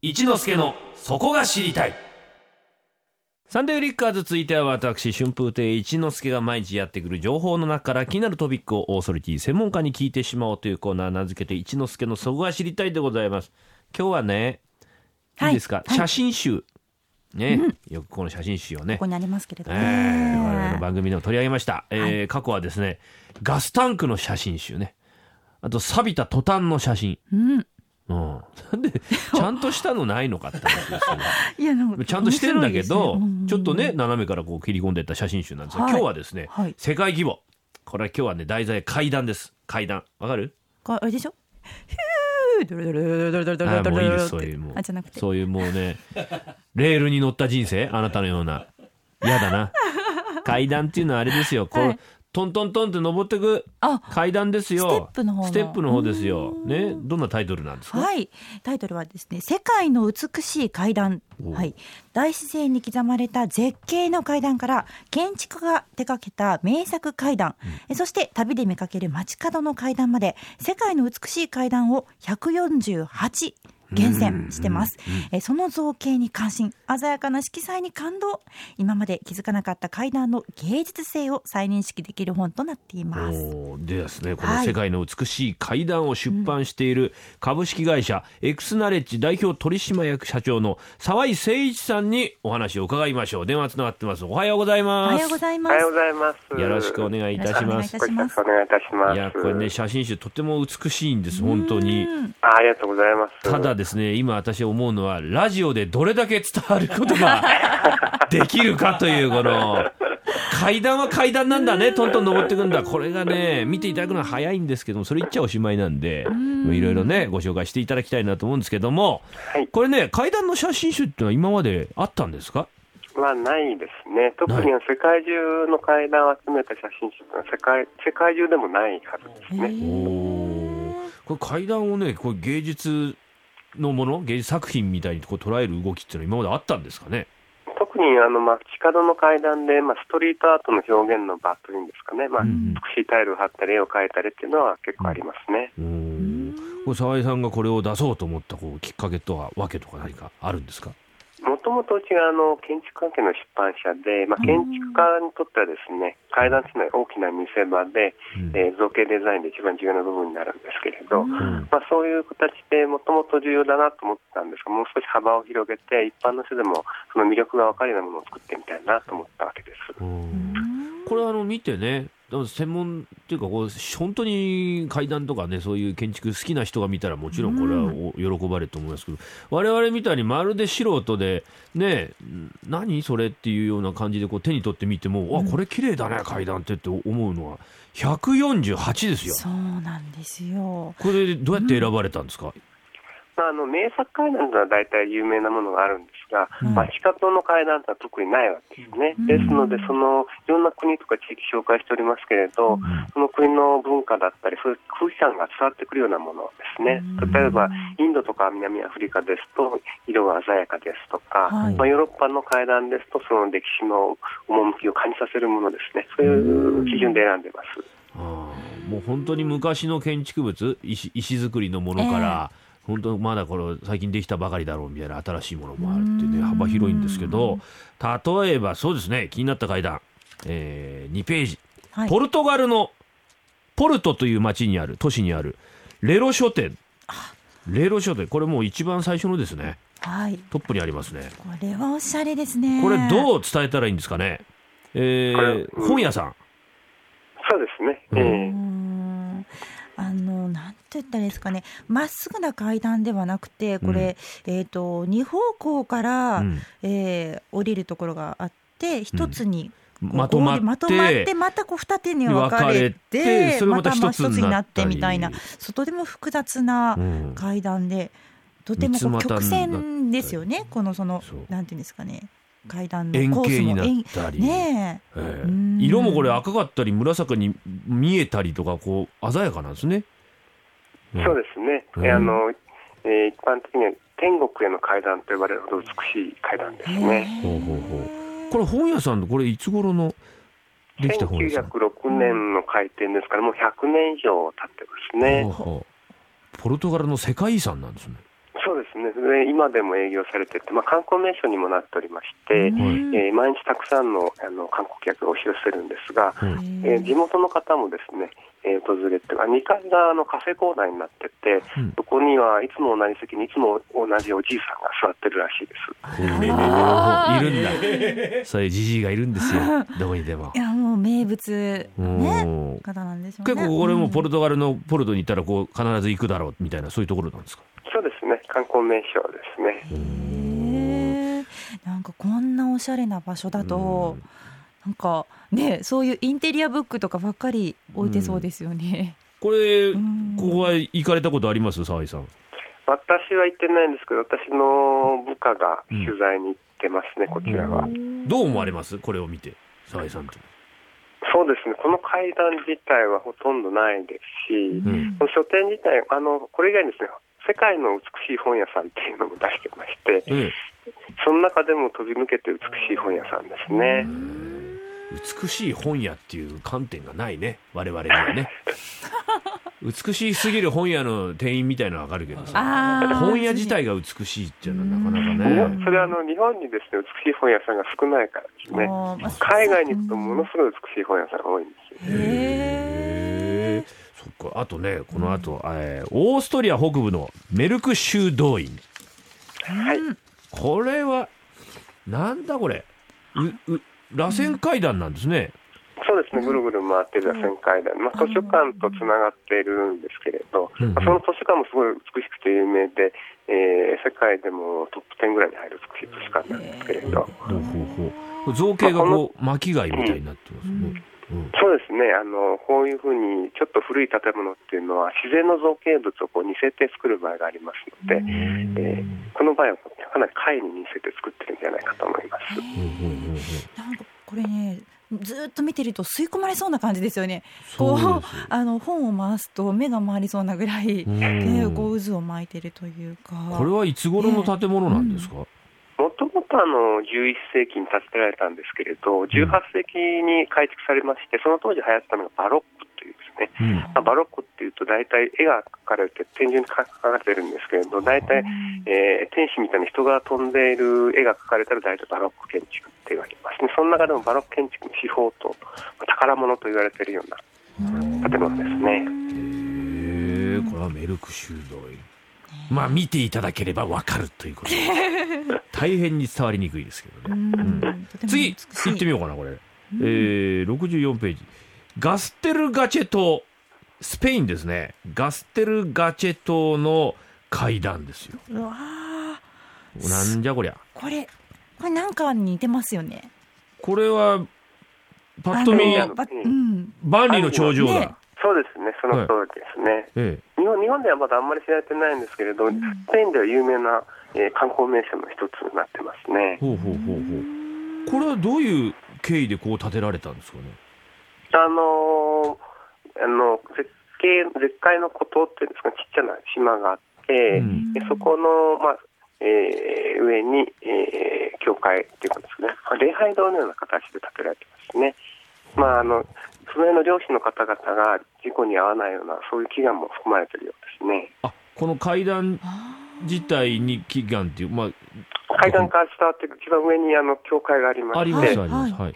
一之助のそこが知りたい。サンデーリッカーズ続いては私春風亭一之輔が毎日やってくる情報の中から気になるトピックをオーソリティ専門家に聞いてしまおうというコーナー名付けて一之輔のそこが知りたいでございます。今日はねい。いですか、はい写真集。ね、よくこの写真集をね。ここにありますけれどえね。ー我々の番組でも取り上げました、えー過去はですねガスタンクの写真集ね。あと錆びたトタンの写真。うん。うん、なんで ちゃんとしたのないのかって話ですよね。いやなんかちゃんとしてんだけど、面白いですね。ちょっとね斜めからこう切り込んでいった写真集なんですが、はい。今日はですね、はい。世界規模。これは今日はね題材階段です。階段。わかる？これあれでしょ？ヒュードロドロドロドロドロドロドロあもういいです。そういうもう。そういうもうねレールに乗った人生あなたのような。嫌だな。階段っていうのはあれですよ。こう、はいトントントンって登ってくあ階段ですよ。ステップの方の。ステップの方ですよ。ね。どんなタイトルなんですか、はい、タイトルはですね、世界の美しい階段。お。はい、大自然に刻まれた絶景の階段から建築家が手掛けた名作階段、えそして旅で見かける街角の階段まで世界の美しい階段を148厳選してます、えその造形に関心鮮やかな色彩に感動。今まで気づかなかった階段の芸術性を再認識できる本となっています。でですね。このはい。世界の美しい階段を出版している株式会社エクスナレッジ代表取締役社長の沢井誠一さんにお話を伺いましょう。電話つながってます。おはようございおます。はようございます。おはようございます。よろしくお願いいたします。よろしくお願いいたします。ごお願いいたします。いやこれね写真集とても美しいんです本当に。ありがとうございます。ただですね今私思うのはラジオでどれだけ伝わることが できるかというこの階段は階段なんだねトントン登っていくんだ。これがね見ていただくのは早いんですけどもそれ言っちゃおしまいなんでいろいろねご紹介していただきたいなと思うんですけどもはい。これね階段の写真集っていうのは今まであったんですか？はないですね。特に世界中の階段を集めた写真集は世界世界中でもないはずですね。おこれ階段をねこれ芸術のもの芸術作品みたいにこう捉える動きっていうのは今まであったんですかね？特にあの、まあ、地下道の階段で、まあ、ストリートアートの表現の場というんですかね、まあ、うん美しいタイルを貼ったり絵を描いたりっていうのは結構ありますね。おーこれ沢井さんがこれを出そうと思ったこうきっかけとはわけとか何かあるんですか？もともとうちがあの建築関係の出版社で、まあ、建築家にとってはですね、階段というのは大きな見せ場で、うん。えー造形デザインで一番重要な部分になるんですけれど、うん。まあ、そういう形でもともと重要だなと思ってたんですが、もう少し幅を広げて、一般の人でもその魅力が分かるようなものを作ってみたいなと思ったわけです。うん。これあの見てねでも専門っていうかこう本当に階段とかねそういう建築好きな人が見たらもちろんこれはお喜ばれると思いますけど、我々みたいにまるで素人でね何それっていうような感じでこう手に取ってみても、わこれ綺麗だね階段ってって思うのは148ですよ。そうなんですよ。これどうやって選ばれたんですか、まあ、あの名作階段というのは大体有名なものがあるんですが、うんまあ、地下道の階段とは特にないわけですね。うんですので、そのいろんな国とか地域紹介しておりますけれど、その国の文化だったり、そういう空気感が伝わってくるようなものですね。うん例えば、インドとか南アフリカですと、色が鮮やかですとか、はいまあ、ヨーロッパの階段ですと、その歴史の趣を感じさせるものですね。そういう基準で選んでます。もう本当に昔の建築物石石造りのものから、本当まだこれ最近できたばかりだろうみたいな新しいものもあるってねうん幅広いんですけど例えばそうですね気になった階段、えー、2ページ、はい。ポルトガルのポルトという町にある都市にあるレロ書店。レロ書店。これもう一番最初のですね。はい。トップにありますね。これはおしゃれですね。これうどう伝えたらいいんですかね、えー、うん。本屋さん。そうですね。うん。あのなんて言ったらいいですかね。まっすぐな階段ではなくてこれ、えっ、と二方向から、うん。えー降りるところがあって一つに、まとまってまとまってまたこう二手に分かれてまた一つになってみたいなとても複雑なうん。階段でとても曲線ですよね。このそのなんていうんですかね。階段の円コースも円ったり、ねえ。色もこれ赤かったり紫に見えたりとかこう鮮やかなんですね。そうですね、うんえあのえー一般的には天国への階段と呼ばれるほど美しい階段ですね。ほうほうほうこれ本屋さんのこれいつ頃のできた本屋さん。1906年の開店ですから、もう100年以上経ってますね。ほうほうポルトガルの世界遺産なんですね。そうですね、で今でも営業されてて、まあ、観光名所にもなっておりまして、はい。えー毎日たくさんのあの観光客が押し寄せるんですが、はい。えー地元の方もですね、えー訪れて、あ2階があのカフェコーナーになってて、うん。そこにはいつも同じ席にいつも同じおじいさんが座ってるらしいです。いるんだ。そういうじじいがいるんですよ。どこにでも。いやもう名物のねうん方なんでしょうね。結構これもポルトトガルのポルトに行ったらこう必ず行くだろうみたいなそういうところなんですか？ね、観光名所ですね。へえなんかこんなおしゃれな場所だとなんかねそういうインテリアブックとかばっかり置いてそうですよね。これうん。ここは行かれたことあります？沢井さん。私は行ってないんですけど、私の部下が取材に行ってますね、こちらは。どう思われます？これを見て沢井さんとそうですね、この階段自体はほとんどないですし、うん。この書店自体、あのこれ以外にですね、世界の美しい本屋さんっていうのも出してまして、えその中でも飛び抜けて美しい本屋さんですね。え美しい本屋っていう観点がないね。我々にはね 美しすぎる本屋の店員みたいなのはわかるけどさ。本屋自体が美しいっていうのはなかなか日ね本それはあの日本にですね美しい本屋さんが少ないからですね。海外に行くとものすごい美しい本屋さんが多いんですよ。へへえそっか。あとねこの後、えーオーストリア北部のメルク修道院はい。これはなんだこれ。うう螺旋階段なんですね、そうですね、ぐるぐる回ってる螺旋階段、まあ、図書館とつながっているんですけれど、うん。うんまあ、その図書館もすごい美しくて有名で、えー世界でもトップ10ぐらいに入る美しい図書館なんですけれど、ほうほうほう。造形がこう巻貝みたいになってますね、うん。そうですね。あの、こういうふうにちょっと古い建物っていうのは、自然の造形物をこう似せて作る場合がありますので、えーこの場合はかなり貝に似せて作ってるんじゃないかと思います。うんうんうんうん。なんかこれねずーっと見てると吸い込まれそうな感じですよね。そうこうあの本を回すと目が回りそうなぐらい、うんね、こう渦を巻いてるというか。これはいつ頃の建物なんですか、もともとあの11世紀に建てられたんですけれど、18世紀に改築されまして、その当時流行ったのがバロッね、うん。まあバロックっていうと大体絵が描かれて天井に描かれてるんですけれど、大体、えー天使みたいな人が飛んでいる絵が描かれたら大体バロック建築って言われます。ね。その中でもバロック建築の手法とまあ宝物と言われているような建物ですね。へえこれはメルク修道院まあ見ていただければわかるということ。で 大変に伝わりにくいですけどうね、ん。うん。次行ってみようかなこれ、えー、64ページガステルガチェ島スペインですね。ガステルガチェ島の階段ですよ。うわー。なんじゃこりゃ。これこれなんかに似てますよね。これはパッと見あのばうん。万里の長城だ、ね。そうですね、その通りですね。え日本日本ではまだあんまり知られてないんですけれど、スペインでは有名な、えー観光名所の一つになってますね。え。ほうほうほうほう。これはどういう経緯でこう建てられたんですかねあのーあの絶景絶海の孤島っていうんですかちっちゃな島があって、うん。でそこの、まあえー上に、えー教会っていうかですね、まあ礼拝堂のような形で建てられてますね。まああのその辺の漁師の方々が事故に遭わないようなそういう祈願も含まれているようですね。あこの階段あ自体に祈願っていうま階段から伝わっていく一番上にあの教会がありまあありして、ますあります。ははい、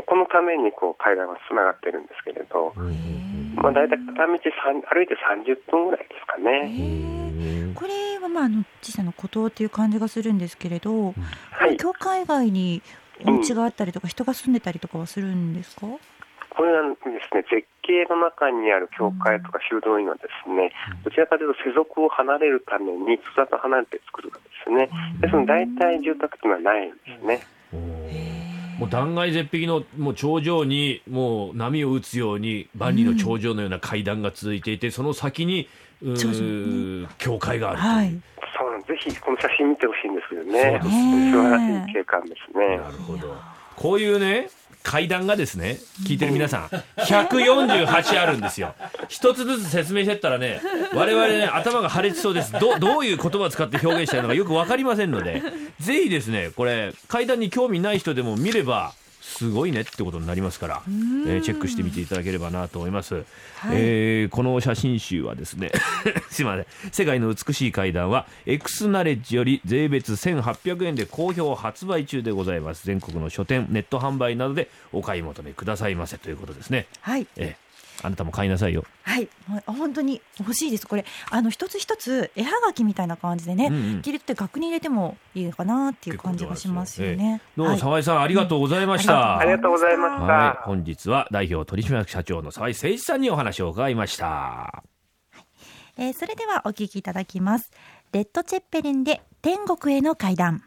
そこのためにこう階段がつながってるんですけれど、うんうんまあ、大体片道三歩いて30分ぐらいですかーね。これはまああの小さな孤島っていう感じがするんですけれど、はい、教会外にお家があったりとか、人が住んでたりとかはするんですか？これはですね、絶景の中にある教会とか修道院はですね、どちらかというと世俗を離れるために人里離れて作るんですね。ですので大体住宅というのはないんですね。おーもう断崖絶壁のもう頂上にもう波を打つように万里の長城のような階段が続いていて、その先に教会があるという、はい。そうぜひこの写真見てほしいんですけどね。そうですね素晴らしい景観ですねな。るほどこういうね階段がですね聞いてる皆さん148あるんですよ。一つずつ説明してったらね我々ね頭が破裂しそうです。どどういう言葉を使って表現したいのかよくわかりませんのでぜひですねこれ階段に興味ない人でも見ればすごいねってことになりますから、えん。ーチェックしてみていただければなと思います、はい。えーこの写真集はですね すいません。世界の美しい階段はエクスナレッジより税別1800円で好評発売中でございます。全国の書店ネット販売などでお買い求めくださいませということですね。はい。えーあなたも買いなさいよはい、本当に欲しいです。これあの一つ一つ絵はがきみたいな感じでね、うんうん切り取って額に入れてもいいのかなっていう感じがしますよね。どうもはい沢井さんありがとうございました、ありがとうございました。はい、本日は代表取締役社長の沢井誠一さんにお話を伺いました。えーそれではお聞きいただきます。レッドチェッペリンで天国への階段。